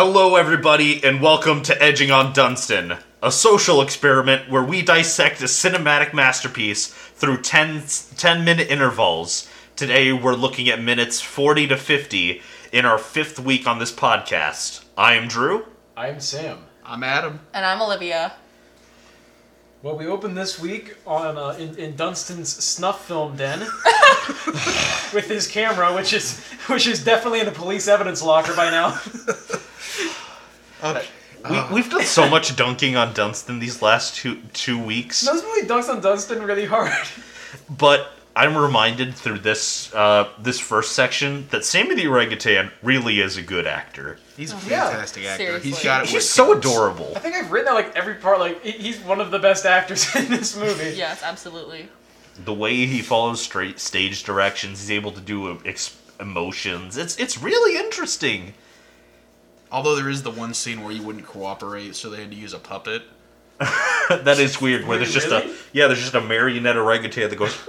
Hello, everybody, and welcome to Edging on Dunston, a social experiment where we dissect a cinematic masterpiece through 10, 10 minute intervals. Today, we're looking at minutes 40 to 50 in our fifth week on this podcast. I am Drew. I'm Sam. I'm Adam. And I'm Olivia. Well, we opened this week on uh, in, in Dunston's snuff film den with his camera, which is which is definitely in the police evidence locker by now. Okay. We, we've done so much dunking on Dunston these last two two weeks, Those movie dunks on Dunston really hard. but I'm reminded through this uh, this first section that Sammy the Orangutan really is a good actor. He's a Yeah. fantastic actor. He's got it. He's so him. adorable. I think I've written out like every part. Like he's one of the best actors in this movie. Yes, absolutely. the way he follows straight stage directions, he's able to do uh, ex- emotions. It's it's really interesting. Although there is the one scene where he wouldn't cooperate, so they had to use a puppet. that is weird. Where there's just a yeah, there's just a marionette orangutan that goes.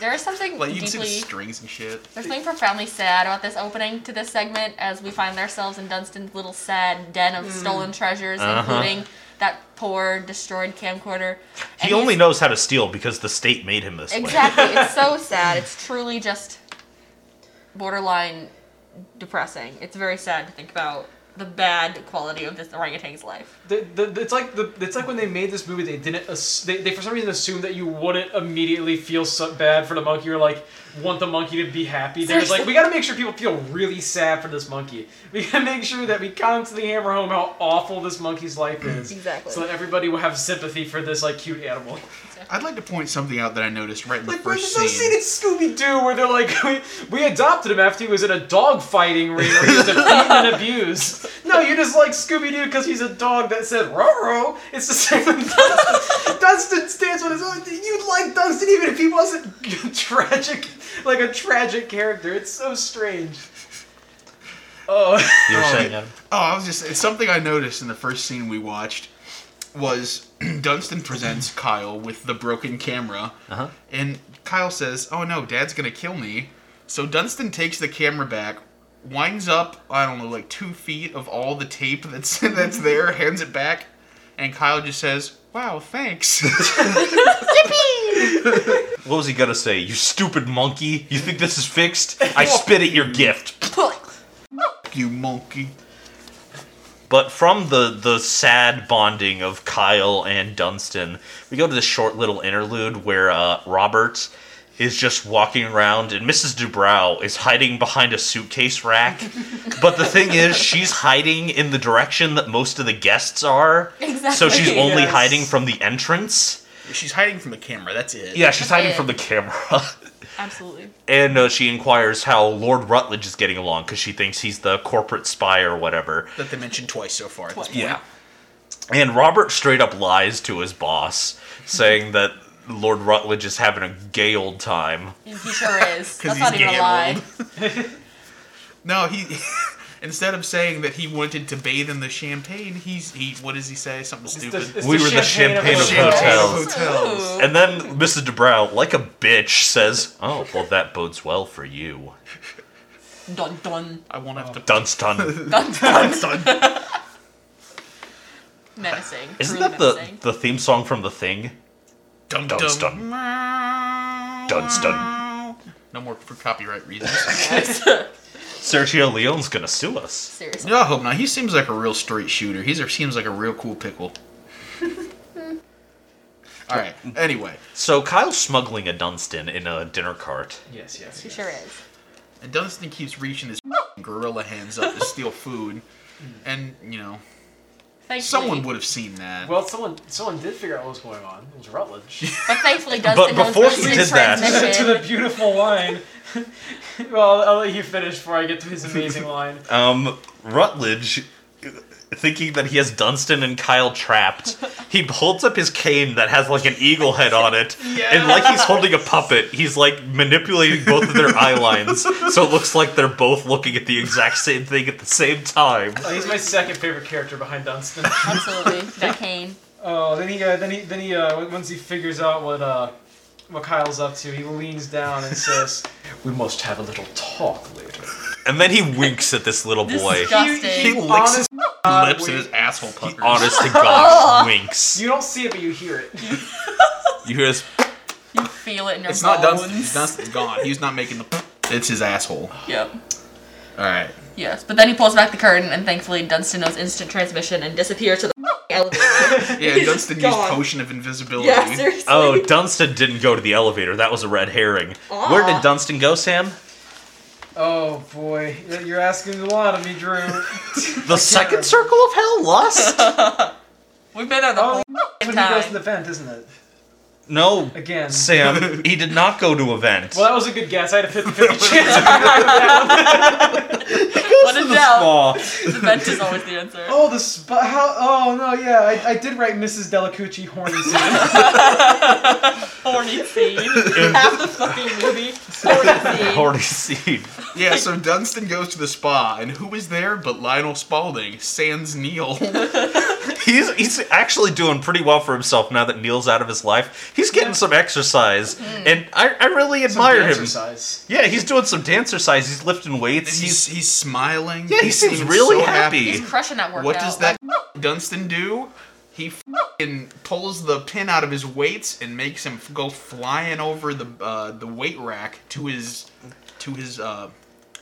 There is something Like you can see the deeply. strings and shit. There's something profoundly sad about this opening to this segment as we find ourselves in Dunston's little sad den of stolen treasures, Uh-huh. including that poor destroyed camcorder. He only he's- knows how to steal because the state made him this way. Exactly. it's so sad. It's truly just borderline depressing. It's very sad to think about the bad quality of this orangutan's life. The, the, it's like the it's like when they made this movie, they didn't ass- they, they for some reason assumed that you wouldn't immediately feel so bad for the monkey or like want the monkey to be happy. They're just like, we got to make sure people feel really sad for this monkey. We got to make sure that we constantly hammer home how awful this monkey's life is, Exactly. so that everybody will have sympathy for this like cute animal. I'd like to point something out that I noticed right in the Like where's first no scene. scene in Scooby Doo where they're like, we, we adopted him after he was in a dog fighting ring where he was beaten and abused. No, you just like Scooby Doo because he's a dog that said "Roro." It's the same with Dunston. Dunston stands on his own. You'd like Dunston even if he wasn't tragic, like a tragic character. It's so strange. Oh, You were Oh, saying yeah. Adam? Oh, I was just it's something I noticed in the first scene we watched was Dunston presents Kyle with the broken camera, Uh-huh. and Kyle says, "Oh no, Dad's gonna kill me." So Dunston takes the camera back, winds up I don't know like two feet of all the tape that's that's there, hands it back, and Kyle just says, "Wow, thanks." What was he gonna say? You stupid monkey! You think this is fixed? I spit at your gift. you monkey. But from the the sad bonding of Kyle and Dunston, we go to this short little interlude where uh, Robert is just walking around and Mrs. Dubrow is hiding behind a suitcase rack. but the thing is, she's hiding in the direction that most of the guests are. Exactly. So she's only Yes. hiding from the entrance. She's hiding from the camera. That's it. Yeah, she's That's hiding it. from the camera. Absolutely. and uh, she inquires how Lord Rutledge is getting along because she thinks he's the corporate spy or whatever. That they mentioned twice so far. At this point. Yeah. And Robert straight up lies to his boss, saying that Lord Rutledge is having a gay old time. He sure is. 'Cause That's not he's even a gay lie. old. No, he instead of saying that he wanted to bathe in the champagne, he's he. What does he say? Something It's stupid. the- it's We were the champagne of hotels. hotels. And then Mrs. Dubrow, like a bitch, says, Oh, well, that bodes well for you. Dun dun. I won't have to. Dunston. Dun dun. menacing. Isn't truly that the, menacing. the theme song from The Thing? Dun Dunston. Dunston. No more for copyright reasons. Sergio Leone's gonna sue us. Seriously. no, I hope not. He seems like a real straight shooter. He seems like a real cool pickle. All right. Anyway, So Kyle's smuggling a Dunston in a dinner cart. Yes, yes. He yes. sure is. and Dunston keeps reaching his gorilla hands up to steal food, mm. and you know Thankfully, someone would have seen that. Well, someone someone did figure out what was going on. It was Rutledge. But thankfully, Dunston knows before the he street did that- to the beautiful line. well, I'll let you finish before I get to his amazing line. Um, Rutledge, thinking that he has Dunston and Kyle trapped, he holds up his cane that has like an eagle head on it, and like he's holding a puppet, he's like manipulating both of their eye lines, so it looks like they're both looking at the exact same thing at the same time. Oh, he's my second favorite character behind Dunston. Absolutely. That cane. Oh, then he uh, then he then he uh, once he figures out what uh what Kyle's up to, he leans down and says, "We must have a little talk later." And then he winks at this little boy. Disgusting. He licks honest his God, lips and wait. his asshole puckers. Honest to God, winks. You don't see it, but you hear it. You hear this? You feel it in your It's bones. not Dunston. Dunston's gone. He's not making the. It's his asshole. Yep. All right. Yes, but then he pulls back the curtain, and thankfully Dunston knows instant transmission and disappears to the elevator. Yeah, He's Dunston used gone. potion of invisibility. Yeah, seriously. Oh, Dunston didn't go to the elevator. That was a red herring. Where did Dunston go, Sam? Oh boy, you're asking a lot of me, Drew. The second circle of hell, lust? We've been there the Oh, whole when he time. goes to the vent, isn't it? No, Again. Sam. He did not go to event. Well, that was a good guess. I had a 50 50 chance of that. What a doubt. Aw. The vent is always the answer. Oh, the spa. How? Oh no, yeah, I, I did write Mrs. Delacucci horny scene. Horny scene. Half the fucking movie. Horny scene. Horny scene. Yeah, so Dunston goes to the spa, and who is there but Lionel Spalding, Sans Neil. He's he's actually doing pretty well for himself now that Neil's out of his life. He's getting Yeah. some exercise, Mm-hmm. and I, I really Some admire him. exercise. Yeah, he's doing some dancercise. He's lifting weights. he's He's he's smiling. Yeah, he seems really so happy. He's crushing that workout. What does that Dunston do? He fing pulls the pin out of his weights and makes him go flying over the uh, the weight rack to his to his uh,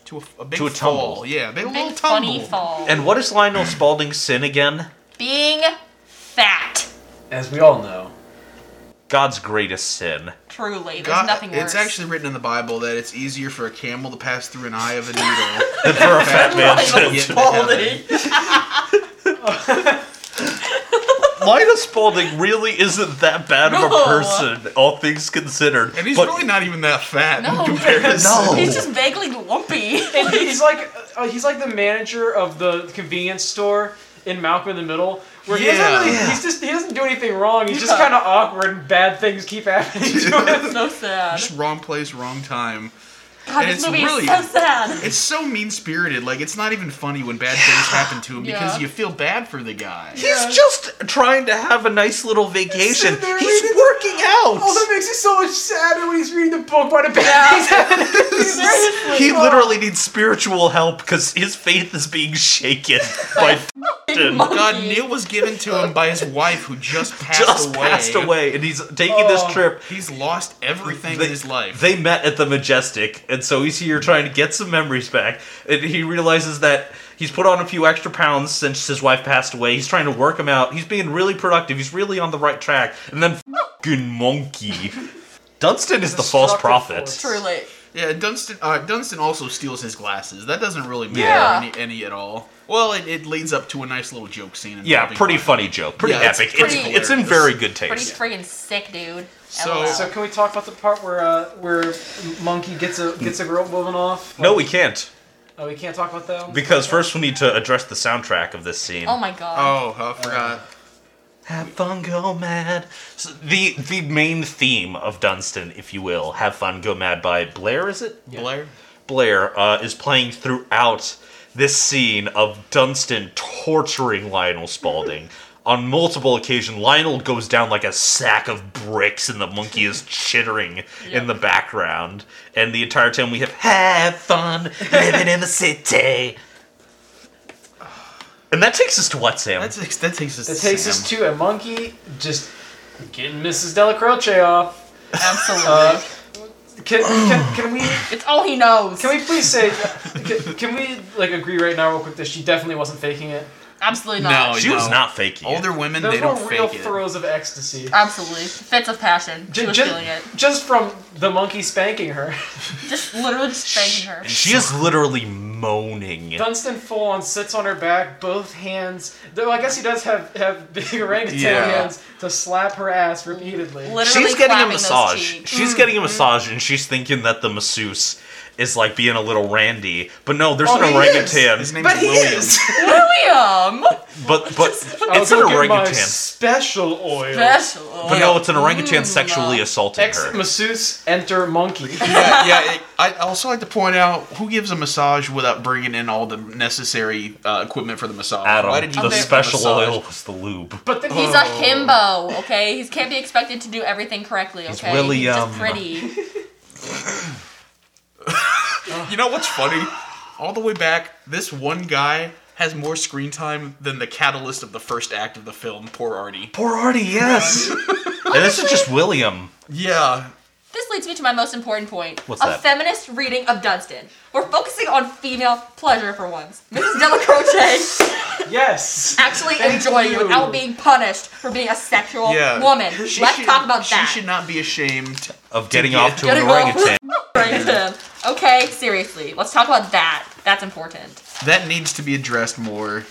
to a, a big To a fall. tumble. Yeah, big, Big little tumble. funny fall. and what is Lionel Spalding's sin again? Being fat. As we all know. God's greatest sin. Truly, there's God, nothing worse. it's actually written in the Bible that it's easier for a camel to pass through an eye of a needle. And for a fat man Lionel Yeah. to Spalding. Lionel Spalding really isn't that bad of a No. person, all things considered. And he's but really not even that fat No. in comparison. No. He's just vaguely lumpy. And he's like, uh, he's like the manager of the convenience store in Malcolm in the Middle, where he doesn't really, Yeah. he's just he doesn't do anything wrong. He's just kind of awkward and bad things keep happening to him. so sad. Just wrong place, wrong time. God, and this it's movie really- is so sad. It's so mean spirited. Like it's not even funny when bad things happen to him because Yeah. you feel bad for the guy. He's Yeah. just trying to have a nice little vacation. sitting there He's reading- working out. Oh, that makes it so much sadder when he's reading the book about the bad things He literally needs spiritual help because his faith is being shaken by God. Neil was given to him by his wife who just passed just away. passed away, and he's taking this Oh. trip. He's lost everything They, in his life. they met at the Majestic, and so he's here trying to get some memories back. And he realizes that he's put on a few extra pounds since his wife passed away. He's trying to work him out. He's being really productive. He's really on the right track. And then fucking monkey. Dunston is the false prophet. Truly. Yeah, Dunston. Uh, Dunston also steals his glasses. That doesn't really matter Yeah. any, any at all. Well, it, it leads up to a nice little joke scene. Yeah, pretty Lionel. funny joke. Pretty Yeah, epic. It's, pretty it's in very good taste. Pretty taste. friggin' sick, dude. So- So can we talk about the part where uh, where Monkey gets a gets a girl moving off? No, we can't. Oh, we can't talk about that. Because first we need to address the soundtrack of this scene. oh my god. Oh, I forgot. Have fun, go mad. So the the main theme of Dunston, if you will, "Have Fun, Go Mad" by Blair, is it? Blair. Blair uh, is playing throughout this scene of Dunston torturing Lionel Spalding. On multiple occasions, Lionel goes down like a sack of bricks, and the monkey is chittering in the background. And the entire time we have "Have fun living in the city." And that takes us to what, Sam? That takes that takes us. It to takes Sam. us to a monkey just getting Mrs. Delacroce off. Absolutely. Uh, can, can, can we it's all he knows. can we please say can, can we like agree right now real quick that she definitely wasn't faking it? Absolutely not. No, she was not faking it. Older women, Those they were don't real fake it. throes of ecstasy. Absolutely. Fits of passion. She Ju- was ju- feeling it. Just from the monkey spanking her. Just literally just spanking her. And she is literally moaning. Dunston full on sits on her back, both hands. Though I guess he does have have big orangutan Yeah. hands to slap her ass repeatedly. Literally she's getting a clapping those massage. cheeks. She's getting a mm-hmm. massage, and she's thinking that the masseuse is like being a little randy. But no, there's Oh, an he orangutan. His name's But he William. is. William! But but it's an go my orangutan. special oil. Special. But no, it's an orangutan Mm, sexually no. assaulting Ex her. masseuse, enter monkey. yeah, yeah. It, I also like to point out who gives a massage without bringing in all the necessary uh, equipment for the massage. Adam, Why did you the special massage? oil was the lube. But then He's a himbo, okay? He can't be expected to do everything correctly, He's okay? William. just pretty. You know what's funny? all the way back, this one guy has more screen time than the catalyst of the first act of the film. Poor Artie. Poor Artie, yes. and this is just William. Yeah, This leads me to my most important point. What's a that? feminist reading of Dunston. We're focusing on female pleasure for once. Mrs. Delacroce Yes. actually Thank enjoying you. it without being punished for being a sexual yeah. woman. She Let's should- talk about she that. She should not be ashamed. Of getting get- off to an Getting off. orangutan. Orangutan. Okay, seriously. Let's talk about that. That's important. That needs to be addressed more.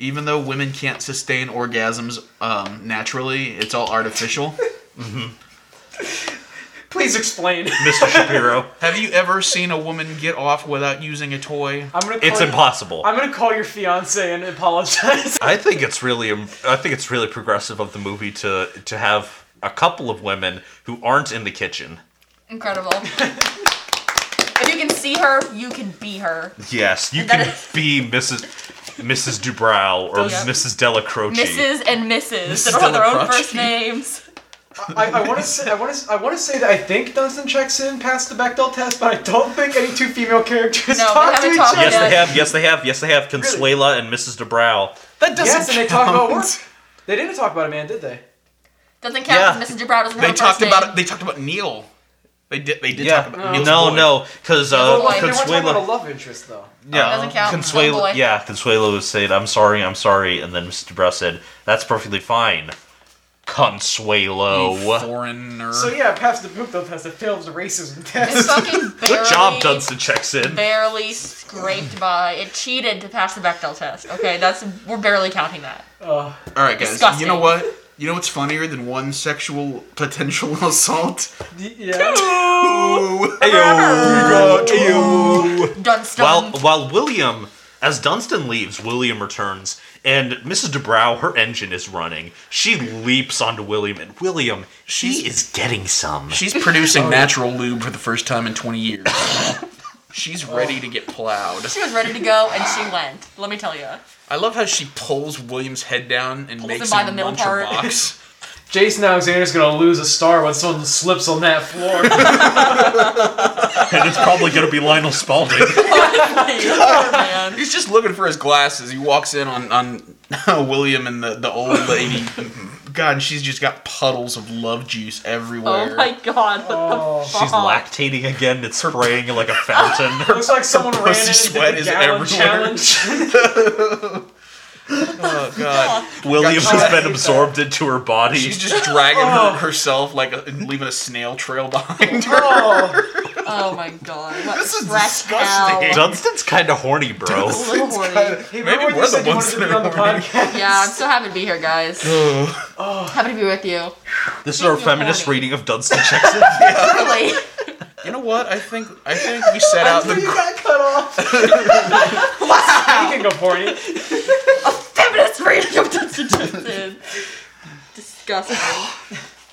Even though women can't sustain orgasms um, naturally, it's all artificial. mm-hmm. Please explain. Mr. Shapiro. Have you ever seen a woman get off without using a toy? I'm gonna. Call It's you- impossible. I'm gonna call your fiance and apologize. I think it's really I think it's really progressive of the movie to to have a couple of women who aren't in the kitchen. Incredible. if you can see her, you can be her. Yes, you can is- be Mrs. Mrs. Dubrow or Yep. Mrs. Delacroce. Mrs. and Mrs. Mrs. They don't have their own Delacroce. first names. I, I want to say I want to I want to say that I think Dunston checks in past the Bechdel test, but I don't think any two female characters No, talk to haven't each talked other. Yes, Yeah. they have. Yes, they have. Yes, they have. Consuela and Mrs. Dubrow. That doesn't Yes, and they talk about work. count. They didn't talk about a man, did they? Doesn't count Yeah. because Mrs. Dubrow doesn't They have a talked first about name. They talked about Neil. They did. They did Yeah. talk about No. No, boy. no, because Yeah, uh, but They weren't talking about a love interest though. Yeah, Doesn't count. Consuela. Little boy. Yeah, Consuelo was saying, "I'm sorry, I'm sorry," and then Mr. Dubrow said, "That's perfectly fine." You Consuelo. foreigner. So yeah, past the Bechdel test, it fails the racism It's test. fucking barely, Good job, Dunston checks in. barely scraped by. It cheated to pass the Bechdel test. Okay, that's we're barely counting that. Uh, All right, guys. Disgusting. You know what? You know what's funnier than one sexual potential assault? y- yeah. Ooh. Dunston. While while William, as Dunston leaves, William returns, and Mrs. Dubrow, her engine is running. She leaps onto William, and William, she is getting some. She's producing oh. natural lube for the first time in 20 years. She's ready to get plowed. she was ready to go and she went. Let me tell you. I love how she pulls William's head down and Pulls makes him by him the middle munch her part. box. Jason Alexander's gonna lose a star when someone slips on that floor. and it's probably going to be Lionel Spalding. Poor man. He's just looking for his glasses. He walks in on, on William and the, the old lady. God, and she's just got puddles of love juice everywhere. Oh my god. What Oh. the fuck? She's lactating again. It's spraying like a fountain. Looks like someone ran pussy in sweat and is did the gallon everywhere. challenge. Oh god. Williams God, I has been hate absorbed into her body. She's just dragging Oh. her, herself like a, and leaving a snail trail behind oh. her. oh, Oh my god. What This is fresh disgusting. hell. Dunston's kind of horny, bro. A little horny. hey, Maybe when we're you said the you ones wanted to that be on the are horny. podcast? Yeah, I'm so happy to be here, guys. Oh. Happy to be with you. This is our You're feminist horny. reading of Dunston checks in. Really? You know what? I think I think we set out Until you the. got cut off. Wow. Speaking of horny, A Feminist reading of Dunston Jackson. Disgusting.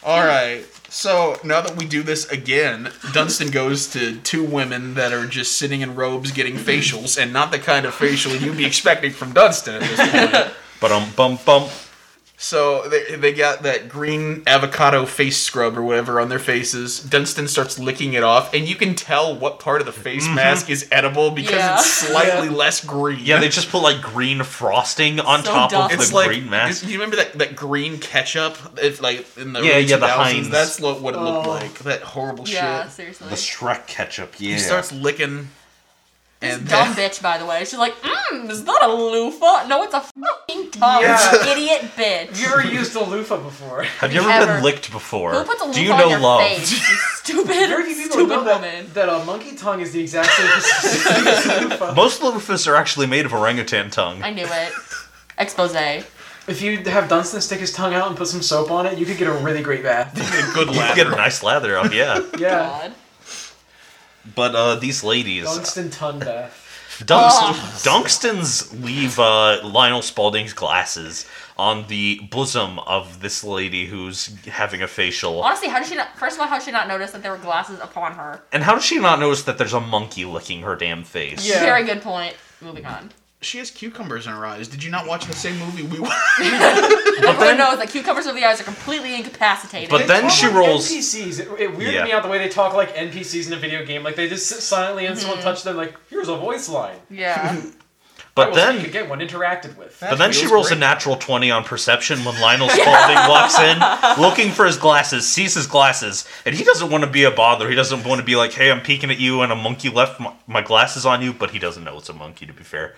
All right. So now that we do this again, Dunston goes to two women that are just sitting in robes getting facials, and not the kind of facial you'd be expecting from Dunston at this point. But um, bum bum. So they, they got that green avocado face scrub or whatever on their faces. Dunston starts licking it off, and you can tell what part of the face mm-hmm. mask is edible because Yeah. it's slightly less green. Yeah, they just put like green frosting on So top dumb. of It's the like green mask. Do you remember that, that green ketchup? If like in the Yeah, early yeah, the Heinz. That's lo- what it looked Oh. like. That horrible Yeah, shit. seriously. The Shrek ketchup, yeah. He starts licking, This and dumb then- bitch, by the way. She's like, mmm, is that a loofah? No, it's a fucking tongue. Yeah. Idiot bitch. have you ever used a loofah before? Have you ever, Ever. been licked before? Who puts a Do loofah you on know your love? face? You stupid, Very few people stupid know that, woman. that a monkey tongue is the exact same consistency as a loofah. Most loofahs are actually made of orangutan tongue. I knew it. Expose. If you have Dunston stick his tongue out and put some soap on it, you could get a really great bath. a good You can get a nice lather up, yeah. Yeah, God. But uh, these ladies, Dunston tongue bath. Dunkston, Oh. Dunston's leave uh, Lionel Spalding's glasses on the bosom of this lady who's having a facial. Honestly, how did she not? First of all, how did she not notice that there were glasses upon her? And how does she not notice that there's a monkey licking her damn face? Yeah. Very good point. Moving on. She has cucumbers in her eyes. Did you not watch the same movie we watched? Everyone then- knows that cucumbers of the eyes are completely incapacitated. But then she like rolls- NPCs. It, it weirded Yeah. me out the way they talk like NPCs in a video game. Like they just sit silently and Mm-hmm. someone touched them. Like here's a voice line. yeah. I But will then speak again when interacted with. But then she feels rolls a natural 20 on perception when Lionel Spalding walks in, looking for his glasses, sees his glasses, and he doesn't want to be a bother. He doesn't want to be like, hey, I'm peeking at you and a monkey left my, my glasses on you, but he doesn't know it's a monkey, to be fair.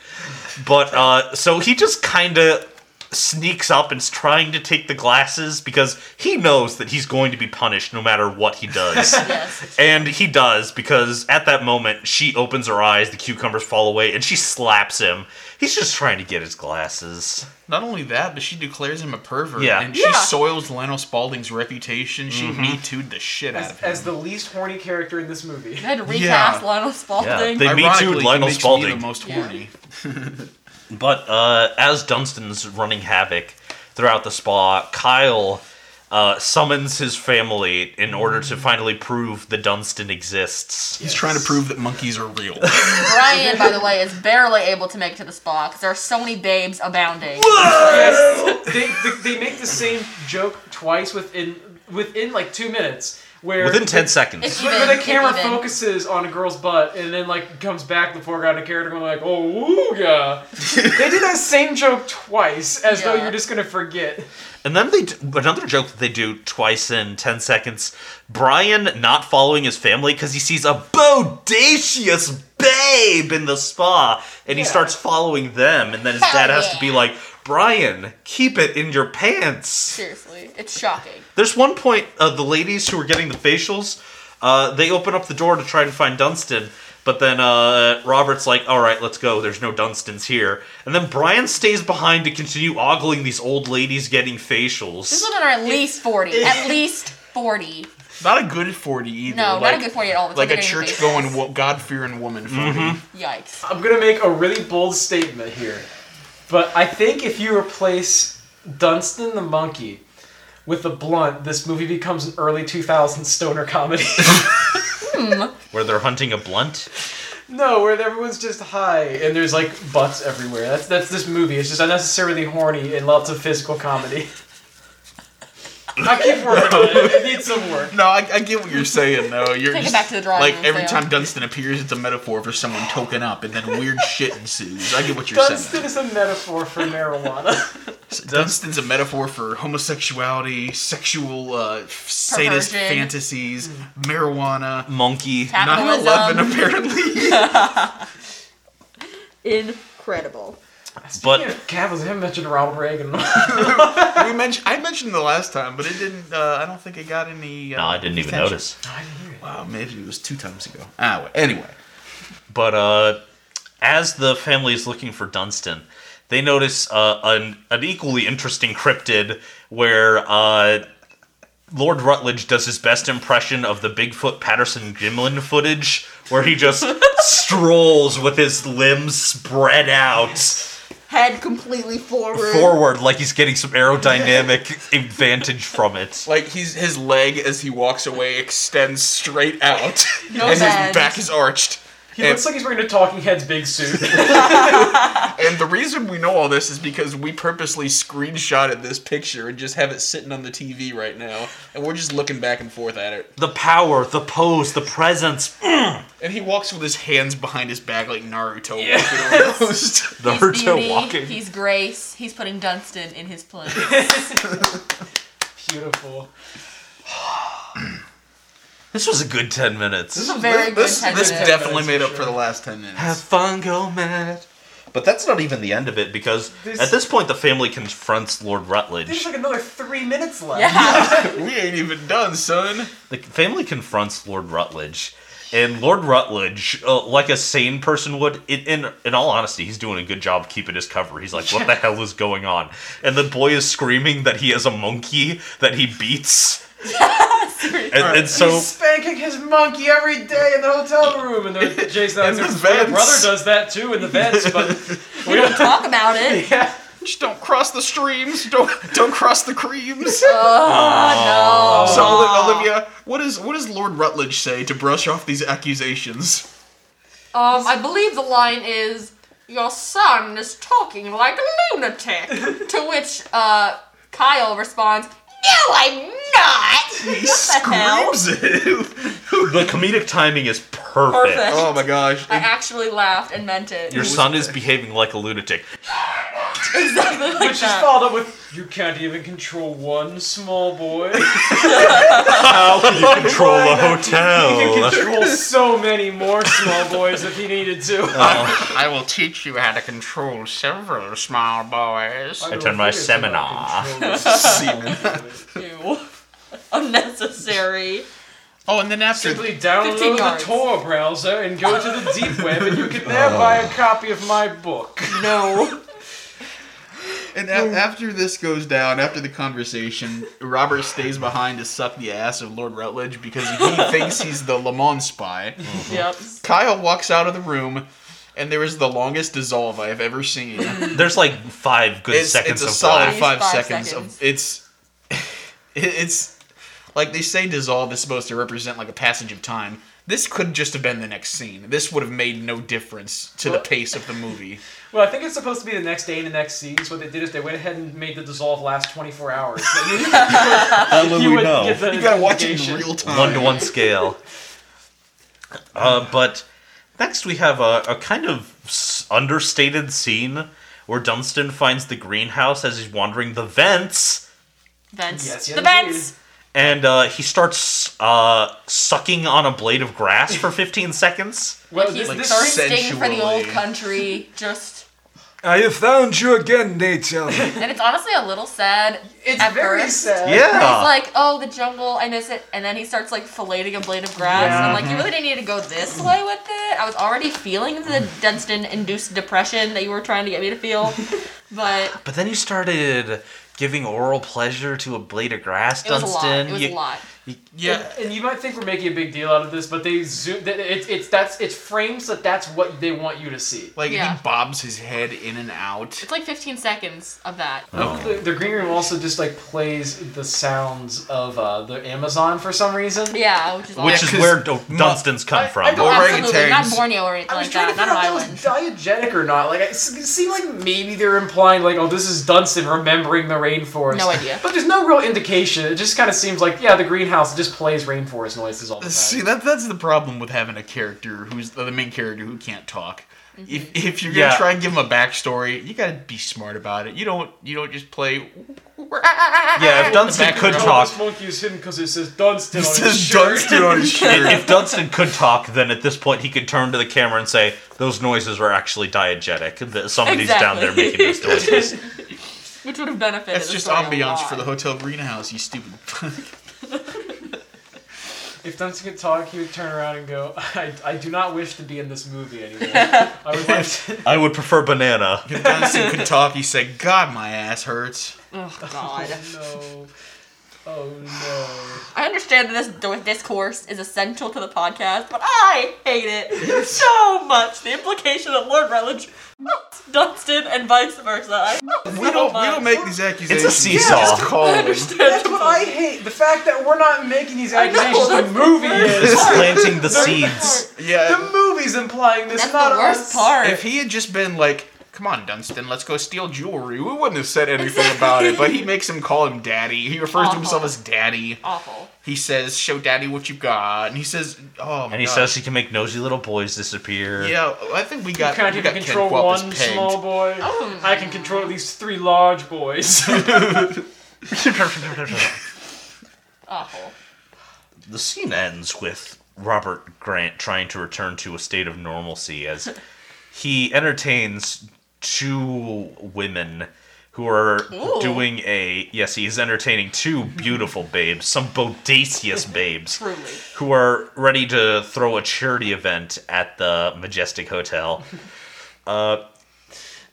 But, uh, so he just kind of sneaks up and's trying to take the glasses because he knows that he's going to be punished no matter what he does. yes. And he does because at that moment she opens her eyes, the cucumbers fall away, and she slaps him. He's just trying to get his glasses. Not only that, but she declares him a pervert. Yeah. And she Yeah. soils Lionel Spalding's reputation. She Mm-hmm. me too'd the shit out As, of him. as the least horny character in this movie. They had to recast Yeah. Lionel Spalding. Yeah, they- Me Ironically, Too'd Lionel makes me Spalding. the most Yeah. horny. But uh, as Dunston's running havoc throughout the spa, Kyle uh, summons his family in order to finally prove that Dunston exists. He's trying to prove that monkeys are real. Brian, by the way, is barely able to make it to the spa because there are so many babes abounding. Yes, they, they, they make the same joke twice within within like two minutes. Where Within 10 the, seconds. It's- where Even, the camera even. focuses on a girl's butt and then like comes back the foreground and character going like, oh yeah." they did that same joke twice as though you're just gonna forget. And then they do, another joke that they do twice in 10 seconds. Brian not following his family because he sees a bodacious babe in the spa and he starts following them. And then his Hell dad has to be like, Brian, keep it in your pants. Seriously, it's shocking. There's one point, uh, the ladies who are getting the facials, uh, they open up the door to try and find Dunston. But then uh, Robert's like, all right, let's go. There's no Dunstons here. And then Brian stays behind to continue ogling these old ladies getting facials. These women are at least 40. At least 40. Not a good 40 either. No, like, not a good 40 at all. It's Like a they're getting church going, wo- God fearing woman 40. Mm-hmm. Yikes. I'm gonna make a really bold statement here, but I think if you replace Dunston the monkey with the blunt, this movie becomes an early 2000s stoner comedy. Hmm. Where they're hunting a blunt. no, where everyone's just high and there's like butts everywhere. That's that's this movie. It's just unnecessarily horny and lots of physical comedy. I keep working on it. It needs some work. No, I, I get what you're saying, though. You're Take it just, back to the drawing Like, room, every Sam. time Dunston appears, it's a metaphor for someone token up, and then weird shit ensues. I get what you're saying. Dunston saying. is a metaphor for marijuana. Dunston's a metaphor for homosexuality, sexual, uh, sadist Perversion. fantasies, marijuana, Monkey. 9 11, apparently. Incredible. But Yeah, Capitals, I haven't mentioned Ronald Reagan. we mentioned, I mentioned the last time, but it didn't, uh, I don't think it got any. Uh, no, I didn't even attention. notice. Wow, maybe it was two times ago. Ah, anyway. But uh, as the family is looking for Dunston, they notice uh, an, an equally interesting cryptid where uh, Lord Rutledge does his best impression of the Bigfoot Patterson Gimlin footage, where he just strolls with his limbs spread out Head completely forward. forward like he's getting some aerodynamic advantage from it. Like he's his leg as he walks away extends straight out, No and his bend. back is arched. He And- looks like he's wearing a Talking Heads big suit. And the reason we know all this is because we purposely screenshotted this picture and just have it sitting on the TV right now, and we're just looking back and forth at it. The power, the pose, the presence, And he walks with his hands behind his back like Naruto Yes. walking the He's Naruto beauty, walking. He's grace. He's putting Dunston in his place. Beautiful. This was a good 10 minutes. This is a very good this 10 this minutes. definitely made up for the last ten minutes. Have fun, go mad. But that's not even the end of it because This- at this point the family confronts Lord Rutledge. There's like another three minutes left. Yeah. we ain't even done, son. The family confronts Lord Rutledge, and Lord Rutledge, uh, like a sane person would, in, in in all honesty, he's doing a good job keeping his cover. He's like, "What the hell is going on?" And the boy is screaming that he has a monkey that he beats. And, and so He's spanking his monkey every day in the hotel room, and the Jason In the Alexander's "My vents." brother does that too in the vents, but we don't talk about it. yeah. Just don't cross the streams. Don't don't cross the creams. Oh, no. So. Olivia, what is what does Lord Rutledge say to brush off these accusations? Um, I believe the line is, Your son is talking like a lunatic. to which uh, Kyle responds, No, I'm not! He what the screams it. The comedic timing is perfect. Perfect. oh my gosh. I actually laughed and meant it. Your son is behaving like a lunatic. exactly like Which is followed up with, "You can't even control one small boy. How can you control a hotel. He can control so many more small boys if he needed to." Oh. I will teach you how to control several small boys. I turn my seminar. Semen. Ew. Unnecessary. Oh, and then after Simply download the yards. Tor browser and go to the deep web, and you can there buy a oh. copy of my book. No. And a- after this goes down, after the conversation, Robert stays behind to suck the ass of Lord Rutledge because he thinks he's the Le Mans spy. Mm-hmm. yep. Kyle walks out of the room, and there is the longest dissolve I have ever seen. There's like five good it's, seconds it's a of solid black. five, Five seconds, seconds. of it's it's like they say dissolve is supposed to represent like a passage of time this could just have been the next scene this would have made no difference to the pace of the movie Well, I think it's supposed to be the next day and the next scene. So what they did is they went ahead and made the dissolve last 24 hours. You, How will we would know? get the you gotta watch it in real time One to one scale. Uh, but next we have a, a kind of understated scene where Dunston finds the greenhouse as he's wandering the vents, Vents. Yes, yes, the vents. And uh, he starts uh, sucking on a blade of grass for 15 seconds. Well, he's this, Like this, thirsting for the old country. Just. I have found you again, Nathan. And it's honestly a little sad. it's at very first. sad. He's Yeah. like, oh, the jungle, I miss it. And then he starts like filleting a blade of grass. And I'm like, you really didn't need to go this way with it. I was already feeling the Dunston induced depression that you were trying to get me to feel. But But then you started giving oral pleasure to a blade of grass, it was a lot. Dunston. It was You- a lot. Yeah And, and you might think we're making a big deal out of this, but they zoom. It's it's that's it's frames that that's what they want you to see. like Yeah. he bobs his head in and out It's like 15 seconds of that. The, the green room also just like plays the sounds of uh, the Amazon for some reason. Yeah, which is Which is where D- Dunston's come I- from. I don't- Absolutely, not. Borneo or anything I was like trying that. to Not figure an out if that island. was diegetic or not. Like it s- it seemed like maybe they're implying like, oh, this is Dunston remembering the rainforest. No idea. But there's no real indication. It just kind of seems like yeah, the greenhouse just plays rainforest noises all the time. see that that's the problem with having a character who's the main character who can't talk Mm-hmm. if, if you're gonna Yeah. try and give him a backstory, you gotta be smart about it. You don't you don't just play. yeah, if Dunston could. Talk, this monkey is hidden because it says Dunston on his says shirt. Dunston on his shirt. if Dunston could talk, then at this point he could turn to the camera and say, "Those noises were actually diegetic. That Somebody's down there making those noises." Which would have benefited. That's just ambiance for the hotel greenhouse, you stupid. If Dunston could talk, he would turn around and go, I, I do not wish to be in this movie anymore. I would like to. I would prefer banana. if Dunston could talk, he said, God, my ass hurts. Oh God. Oh, no. Oh no. I understand that this discourse is essential to the podcast, but I hate it so much. The implication that Lord Rutledge Dunston and vice versa. I We don't, we don't make these accusations. It's a seesaw. Just call I understand. That's what I hate. The fact that we're not making these I know, accusations. the the movie worst is. part. Planting the seeds. Yeah. The movie's implying this, That's not the worst us. part. If he had just been like, "Come on, Dunston, let's go steal jewelry," we wouldn't have said anything about it. But he makes him call him Daddy. He refers to himself as Daddy. Awful. He says, "Show Daddy what you got," and he says, "Oh my And he God. says he can make nosy little boys disappear. "Yeah, I think we You got can't we even got Ken control one pegged." small boy. Oh. I can control at least three large boys. Awful. The scene ends with Robert Grant trying to return to a state of normalcy as he entertains two women who are Ooh. doing a yes, he is entertaining two beautiful babes, some bodacious babes Truly. who are ready to throw a charity event at the Majestic Hotel. Uh,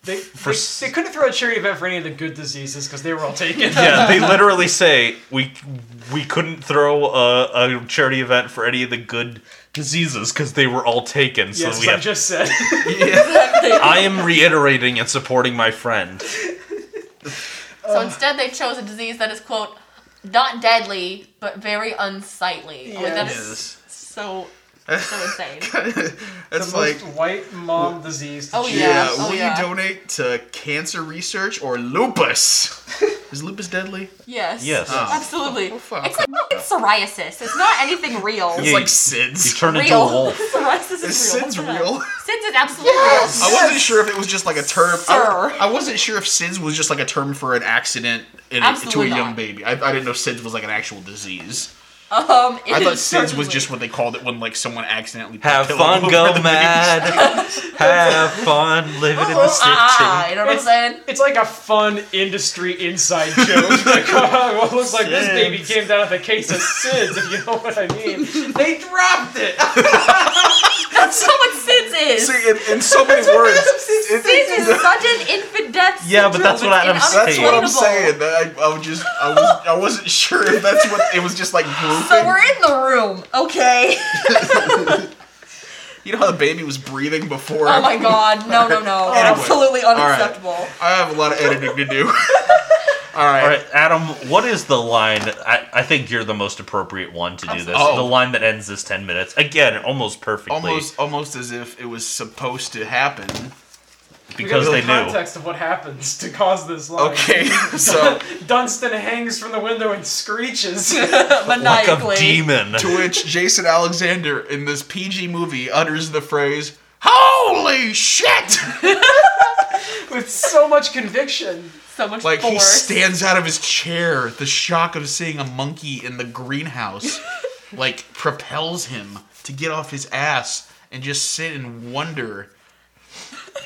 they, For they, they couldn't throw a charity event for any of the good diseases because they were all taken. yeah, they literally say we we couldn't throw a, a charity event for any of the good diseases because they were all taken. So yes, we I have just said. I am reiterating and supporting my friend. So instead, they chose a disease that is quote not deadly but very unsightly. Oh, that is Yes. so So insane. That's the like, most white mom disease. to Oh, choose. yeah, oh, yeah. Oh, will yeah. you donate to cancer research or lupus? Is lupus deadly? Yes. Yes. Oh. Absolutely. Oh, fuck. It's like fucking psoriasis. It's not anything real. It's Yeah, like You SIDS. turn into real. a wolf. psoriasis is, Is real. SIDS What the hell? real? SIDS is absolutely I real. I wasn't sure if it was just like a term. Sir. I, I wasn't sure if SIDS was just like a term for an accident in a, to a young not. baby. I, I didn't know SIDS was like an actual disease. Um, it I thought is SIDS was just what they called it when like someone accidentally put a Have fun, go mad. Have fun, living in the Ah, city. you know what I'm It's, saying? it's like a fun industry inside joke. like, oh, well, looks like this baby came down with a case of SIDS, if you know what I mean. They dropped it. That's not what SIDS is. See, in, in so many words, it- SIDS is such an infant death Yeah, but that's syndrome. what It's saying. that's what I'm saying. I, I was just, I was, I wasn't sure if that's what it was. Just like grouping. So we're in the room, okay? you know how the baby was breathing before? Oh my god, no, no, no. Oh anyway. Absolutely right. unacceptable. I have a lot of editing to do. All right. All right, Adam, what is the line? I, I think you're the most appropriate one to do this. Oh. The line that ends this 10 minutes. Again, almost perfectly. Almost, almost as if it was supposed to happen. Because they gotta knew. the context of what happens to cause this line. Okay, so Dunston hangs from the window and screeches. Like a demon. to which Jason Alexander in this PG movie utters the phrase, "Holy shit!" with so much conviction. so much like he stands out of his chair. The shock of seeing a monkey in the greenhouse, like propels him to get off his ass and just sit and wonder.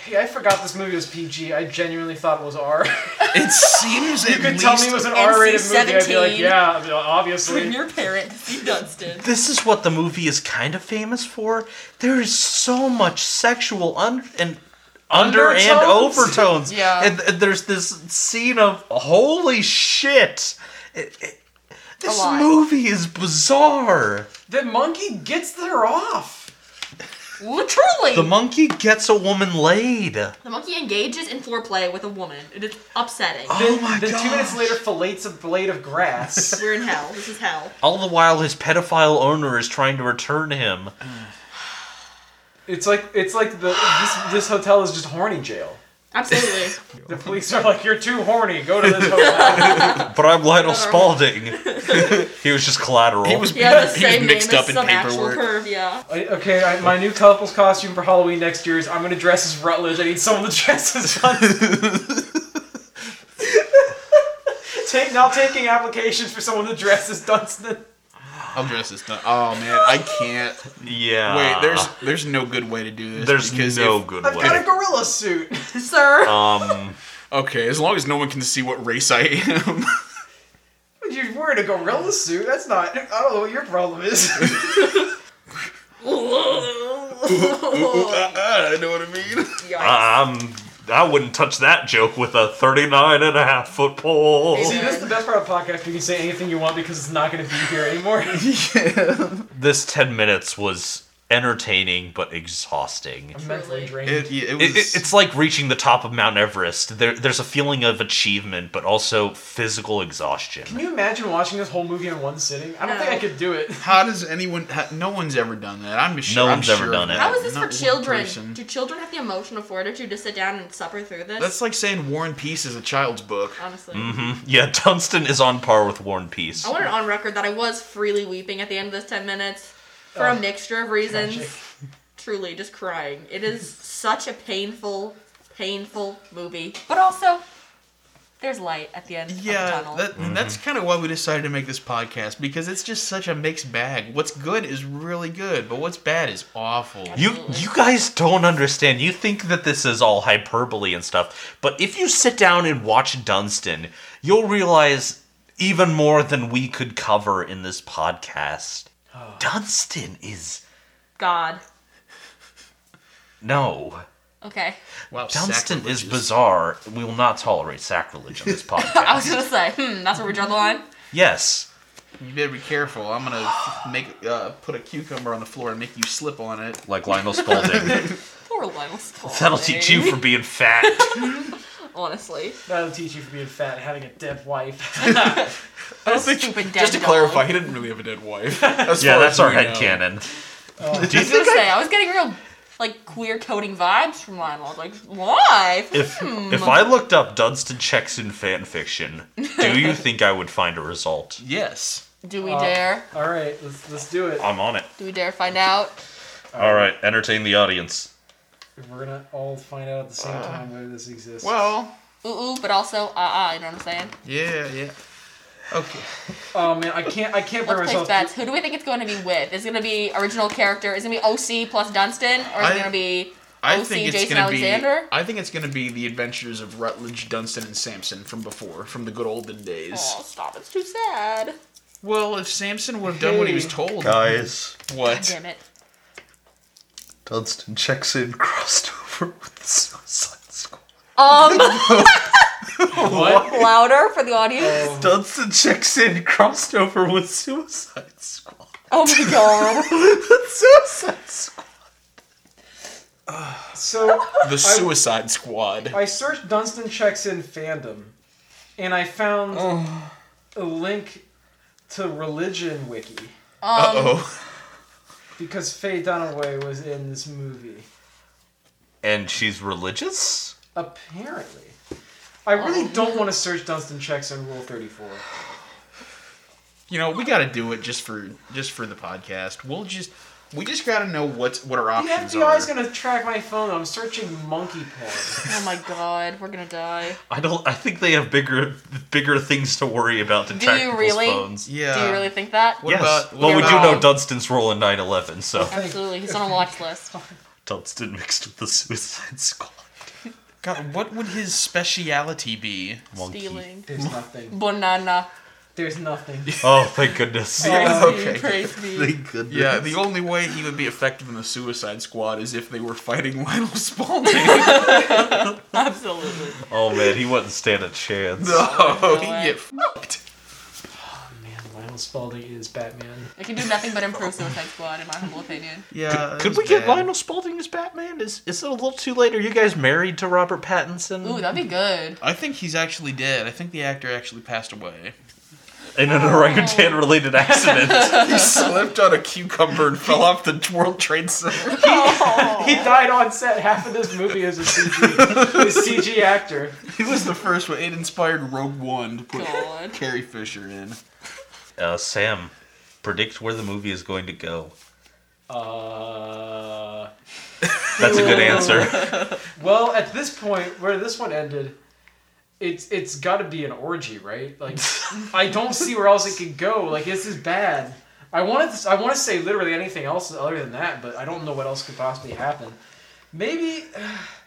Hey, I forgot this movie was PG. I genuinely thought it was R. It seems you at could least tell me it was an R-rated movie. I'd be like, yeah, I mean, Bring obviously. your parent to see Dunston. This is what the movie is kind of famous for. There is so much sexual un- and under and Undertones? overtones. Yeah. And, and there's this scene of holy shit. It- it- this lot. movie is bizarre. The monkey gets her off. Literally. The monkey gets a woman laid. The monkey engages in foreplay with a woman. It is upsetting. Oh then, my then two minutes later, fillets a blade of grass. We're in hell. This is hell. All the while, his pedophile owner is trying to return him. it's like it's like the this this hotel is just horny jail. Absolutely. The police are like, "You're too horny. Go to this hotel." But I'm Lionel Spalding. he was just collateral. He was, He has the he was same name mixed as up in some actual paperwork. curve, yeah. I, okay, I, my new couple's costume for Halloween next year is I'm gonna dress as Rutledge. I need someone to dress as Dunston. Take, now taking applications for someone to dress as Dunston. I'll dress this. Done. Oh man, I can't. yeah. Wait, there's there's no good way to do this. there's no if- good I've got a gorilla suit. Sir. Um, Okay, as long as no one can see what race I am. You're wearing a gorilla suit. That's not. I don't know what your problem is. I know what I mean. Yikes. um, I wouldn't touch that joke with a 39 and a half foot pole. See, this is the best part of the podcast. You can say anything you want because it's not going to be here anymore. This 10 minutes was entertaining but exhausting. I'm mentally drained. It, it It, was. it, it's like reaching the top of Mount Everest. There, there's a feeling of achievement, but also physical exhaustion. Can you imagine watching this whole movie in one sitting? I don't No. think I could do it. how does anyone? Ha, no one's ever done that. I'm sure. No I'm one's ever done it. that. How is this Not for children? person. Do children have the emotional fortitude to sit down and suffer through this? That's like saying War and Peace is a child's book. honestly. Mm-hmm. Yeah, Dunston is on par with War and Peace. I want it on record that I was freely weeping at the end of this 10 minutes for Oh, a mixture of reasons. Tragic. Truly, just crying. It is such a painful, painful movie. But also, there's light at the end of the Yeah, tunnel. that, and that's kind of why we decided to make this podcast because it's just such a mixed bag. What's good is really good, but what's bad is awful. You you guys don't understand. You think that this is all hyperbole and stuff, but if you sit down and watch Dunston, you'll realize even more than we could cover in this podcast. Dunston is God. no. Okay. Wow, Dunston is sacrilegious. bizarre. We will not tolerate sacrilege on this podcast. I was podcast. gonna say, hmm, that's where we draw the line. yes. You better be careful. I'm gonna make uh, put a cucumber on the floor and make you slip on it. Like Lionel Spalding. Poor Lionel Spalding. That'll teach you for being fat. Honestly. That'll teach you for being fat and having a dead wife. I don't think. Stupid dead Just to dog. clarify, he didn't really have a dead wife. As yeah, far that's as our we head know. canon. I was gonna say I was getting real like queer coding vibes from Lionel. Like why? If Hmm. if I looked up Dunston checks in fan fiction, do you think I would find a result? Yes. Do we Uh, dare? All right, let's let's do it. I'm on it. Do we dare find out? All right, entertain the audience. We're gonna all find out at the same time whether this exists. Well, Ooh, ooh, but also ah ah. You know what I'm saying? yeah, yeah. Okay. oh man, I can't I can't bring Let's place myself. bets. Who do we think it's going to be with? Is it going to be original character? Is it going to be OC plus Dunston, or is I- it going to be I OC think it's Jason gonna Alexander? be. I think it's gonna be the adventures of Rutledge, Dunston, and Samson from before, from the good olden days. Oh, stop! It's too sad. Well, if Samson would have done what he was told, Guys, God what? damn it! Dunston checks in crossed over with the Suicide Squad. Um, what? louder for the audience. Oh, Dunston checks in crossed over with Suicide Squad. Oh my god! The Suicide Squad. so The Suicide Squad. I searched Dunston checks in fandom, and I found Oh. a link to religion wiki Uh oh. Because Faye Dunaway was in this movie. And she's religious? Apparently. I really oh. don't want to search Dunston checks in Rule 34. You know, we got to do it just for just for the podcast. We'll just we just got to know what what our The options FBI's are. gonna track my phone. I'm searching monkey porn. oh my god, we're gonna die. I don't. I think they have bigger, bigger things to worry about than Do track you people's really? phones. Yeah. Do you really think that? What yes. about well, what we do about- know um, Dunston's role in 9/11, so Absolutely, he's on a watch list. Dunston mixed with the Suicide Squad. God, what would his speciality be? Monkey. Stealing. There's nothing. Banana. There's nothing. Oh, thank goodness. Yeah. Okay. me, praise me. Thank goodness. Yeah, the only way he would be effective in the Suicide Squad is if they were fighting Lionel Spalding. Absolutely. Oh man, he wouldn't stand a chance. no, he'd get fucked. Oh, man, Lionel Spalding is Batman. It can do nothing but improve Suicide Squad, in my humble opinion. Yeah. Could, could we get Lionel Spalding as Batman? Is is it a little too late? Are you guys married to Robert Pattinson? Ooh, that'd be good. I think he's actually dead. I think the actor actually passed away. In an orangutan-related accident. He slipped on a cucumber and fell off the World Trade Center. He died on set. Half of this movie is a CG, is CG actor. He was the first one. It inspired Rogue One to put God. Carrie Fisher in. uh, Sam, predict where the movie is going to go. Uh, That's a good answer. well, at this point, where this one ended, it's it's got to be an orgy, right? Like, I don't see where else it could go. Like, this is bad. I wanted to, I want to say literally anything else other than that, but I don't know what else could possibly happen. Maybe,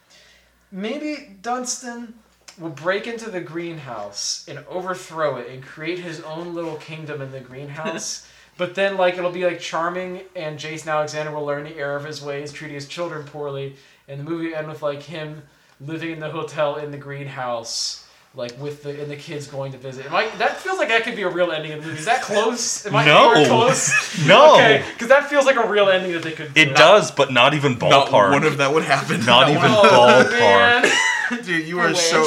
maybe Dunston will break into the greenhouse and overthrow it and create his own little kingdom in the greenhouse. but then, like, it'll be like charming, and Jason Alexander will learn the error of his ways, treating his children poorly, and the movie end with like him living in the hotel in the greenhouse. Like with the and the kids going to visit. Am I, that feels like that could be a real ending of the movie. Is that close? Am I No. close? No. Okay, because that feels like a real ending that they could. do. It does, but not even Not ballpark. one of that would happen. Not even Oh, ballpark. man. Dude, you I are so.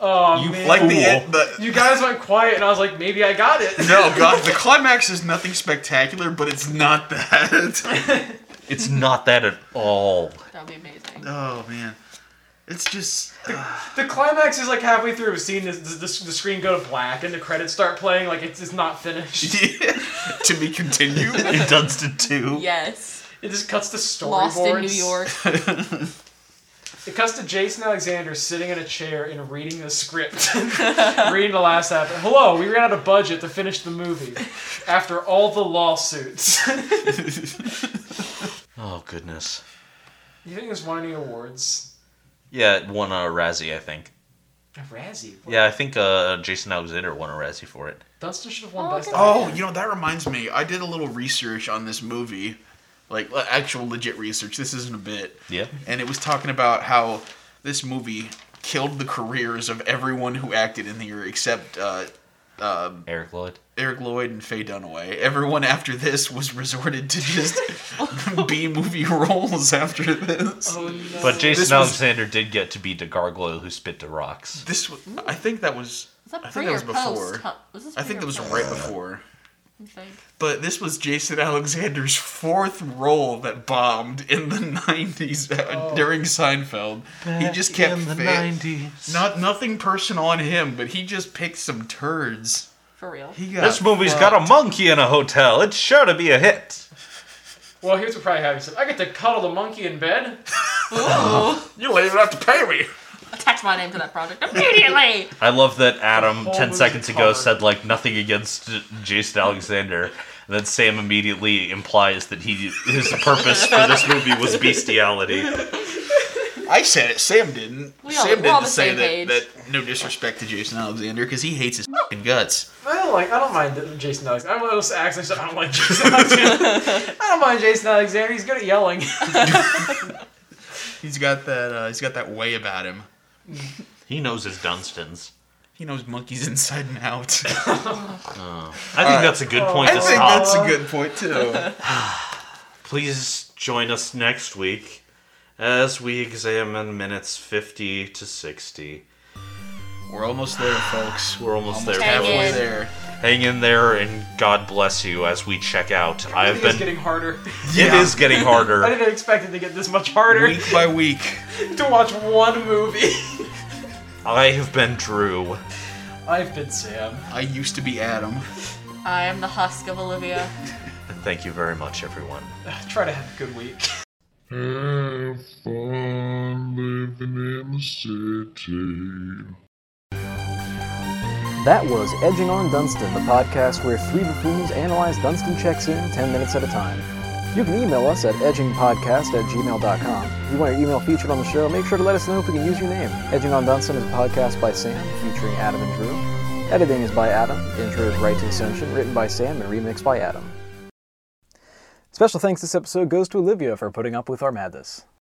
Oh You man. like the, end, the You guys went quiet, and I was like, maybe I got it. No, God, the climax is nothing spectacular, but it's not that. It's not that at all. That'd be amazing. oh man, it's just uh, The climax is like halfway through a scene, the, the, the screen go to black, and the credits start playing like it's, it's not finished. to be continued. In Dunston 2. Yes. It just cuts to storyboards. Lost in New York. It cuts to Jason Alexander sitting in a chair and reading the script, reading the last half. Hello, we ran out of budget to finish the movie after all the lawsuits. Oh, goodness. you think this won any awards? Yeah, it won a Razzie, I think. A Razzie. Yeah, I think uh, Jason Alexander won a Razzie for it. Dunston should have won Oh, best. Oh, you know that reminds me. I did a little research on this movie, like uh, actual legit research. This isn't a bit, Yeah. and it was talking about how this movie killed the careers of everyone who acted in here except uh, uh, Eric Lloyd. Eric Lloyd and Faye Dunaway. Everyone after this was resorted to just B movie roles after this. Oh, no. But Jason This was- Alexander did get to be the gargoyle who spit the rocks. This, was, I think that was. Was that I think that was before. post? Was this I think that was right before. I think. But this was Jason Alexander's fourth role that bombed in the 90s uh, during Seinfeld. he just kept in the fa- 90s. Not nothing personal on him, but he just picked some turds. For real. He got This movie's fucked. got a monkey in a hotel. It's sure to be a hit. Well, here's what probably happens. I get to cuddle the monkey in bed. Ooh. You don't even have to pay me. Attach my name to that project immediately. I love that Adam, 10 seconds ago, covered. said, like, nothing against Jason Alexander. And then Sam immediately implies that he his purpose for this movie was bestiality. I said it. Sam didn't. We Sam all didn't say that, that. No disrespect to Jason Alexander because he hates his fucking guts. I don't like. I don't mind Jason Alexander. I'm a little actually. I don't like Jason Alexander. I don't mind Jason Alexander. He's good at yelling. He's got that. Uh, he's got that way about him. He knows his Dunstons. He knows monkeys inside and out. Oh. I think that's a good point I to think stop. that's a good point too. Please join us next week as we examine minutes 50 to 60. We're almost there, folks. We're almost, Almost there. Halfway there. Hang in there and God bless you as we check out. I have It's been. getting harder. It is getting harder. I didn't expect it to get this much harder Week by week. to watch one movie. I have been Drew. I've been Sam. I used to be Adam. I am the husk of Olivia. Thank you very much, everyone. Try to have a good week. Have fun living in the city. That was Edging on Dunston, the podcast where three buffoons analyze Dunston checks in 10 minutes at a time. You can email us at edgingpodcast at gmail.com. If you want your email featured on the show, make sure to let us know if we can use your name. Edging on Dunston is a podcast by Sam, featuring Adam and Drew. Editing is by Adam. Intro is Right to Ascension, written by Sam and remixed by Adam. Special thanks this episode goes to Olivia for putting up with our madness.